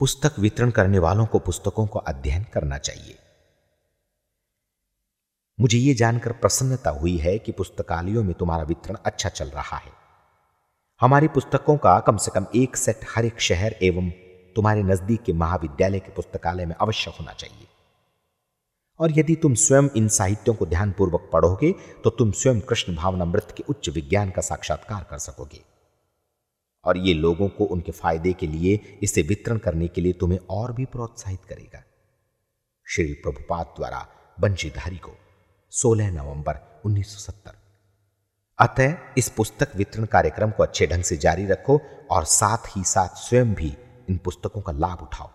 पुस्तक वितरण करने वालों को पुस्तकों का अध्ययन करना चाहिए। मुझे यह जानकर प्रसन्नता हुई है कि पुस्तकालयों में तुम्हारा वितरण अच्छा चल रहा है। हमारी पुस्तकों का कम से कम एक सेट हर एक शहर एवं तुम्हारे नज़दीक के महाविद्यालय के पुस्तकालय में अवश्य होना चाहिए। और यदि तुम स्वयं इन साहित्यों को ध्यानपूर्वक पढ़ोगे तो तुम स्वयं कृष्ण भावनामृत के उच्च विज्ञान का साक्षात्कार कर सकोगे। और ये लोगों को उनके फ़ायदे के लिए इसे वितरण करने के लिए तुम्हें और भी प्रोत्साहित करेगा। श्री प्रभुपाद द्वारा बंशीधारी को 16 नवंबर 1970 अतः इस पुस्तक वितरण कार्यक्रम को अच्छे ढंग से जारी रखो और साथ ही साथ स्वयं भी इन पुस्तकों का लाभ उठाओ।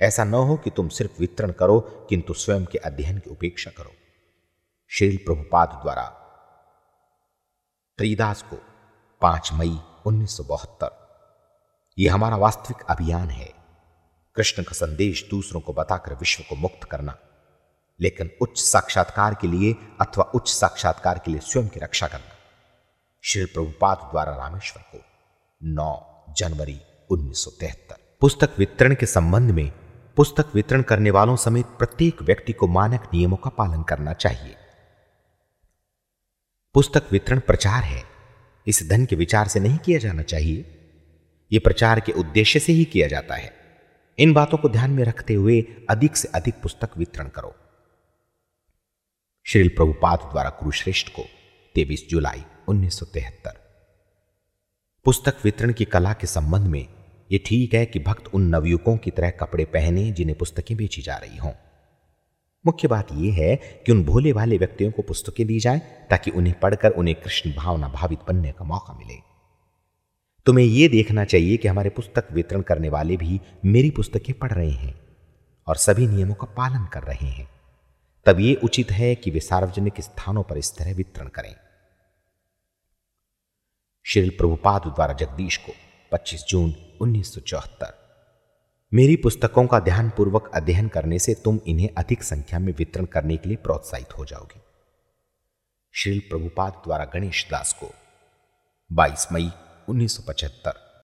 ऐसा न हो कि तुम सिर्फ़ वितरण करो, किंतु स्वयं के अध्ययन की उपेक्षा करो। शील प्रभुपाद द्वारा त्रिदास को 5 मई उन्नीस यह हमारा वास्तविक अभियान है। कृष्ण का संदेश दूसरों को बताकर विश्व को मुक्त करना। लेकिन उच्च साक्षात्कार के लिए अथवा उच्च साक्षात्कार के लिए स्वयं की रक्षा करना। श्री प्रभुपाद द्वारा रामेश्वर को 9 जनवरी 1973 पुस्तक वितरण के संबंध में पुस्तक वितरण करने वालों समेत प्रत्येक व्यक्ति को मानक नियमों का पालन करना चाहिए। पुस्तक वितरण प्रचार है। इस धन के विचार से नहीं किया जाना चाहिए। यह प्रचार के उद्देश्य से ही किया जाता है। इन बातों को ध्यान में रखते हुए अधिक से अधिक पुस्तक वितरण करो। श्री प्रभुपाद द्वारा कुरुश्रेष्ठ को 23 जुलाई 1973 पुस्तक वितरण की कला के संबंध में यह ठीक है कि भक्त उन नवयुवकों की तरह कपड़े पहने जिन्हें पुस्तकें बेची जा रही हों। मुख्य बात यह है कि उन भोले भाले व्यक्तियों को पुस्तकें दी जाए ताकि उन्हें पढ़कर उन्हें कृष्ण भावना भावित बनने का मौका मिले। तुम्हें यह देखना चाहिए कि हमारे पुस्तक वितरण करने वाले भी मेरी पुस्तकें पढ़ रहे हैं और सभी नियमों का पालन कर रहे हैं। तब ये उचित है कि वे सार्वजनिक स्थानों पर इस तरह वितरण करें। श्री प्रभुपाद द्वारा जगदीश को 25 जून 1974 मेरी पुस्तकों का ध्यानपूर्वक अध्ययन करने से तुम इन्हें अधिक संख्या में वितरण करने के लिए प्रोत्साहित हो जाओगे। श्री प्रभुपाद द्वारा गणेश दास को 22 मई 1975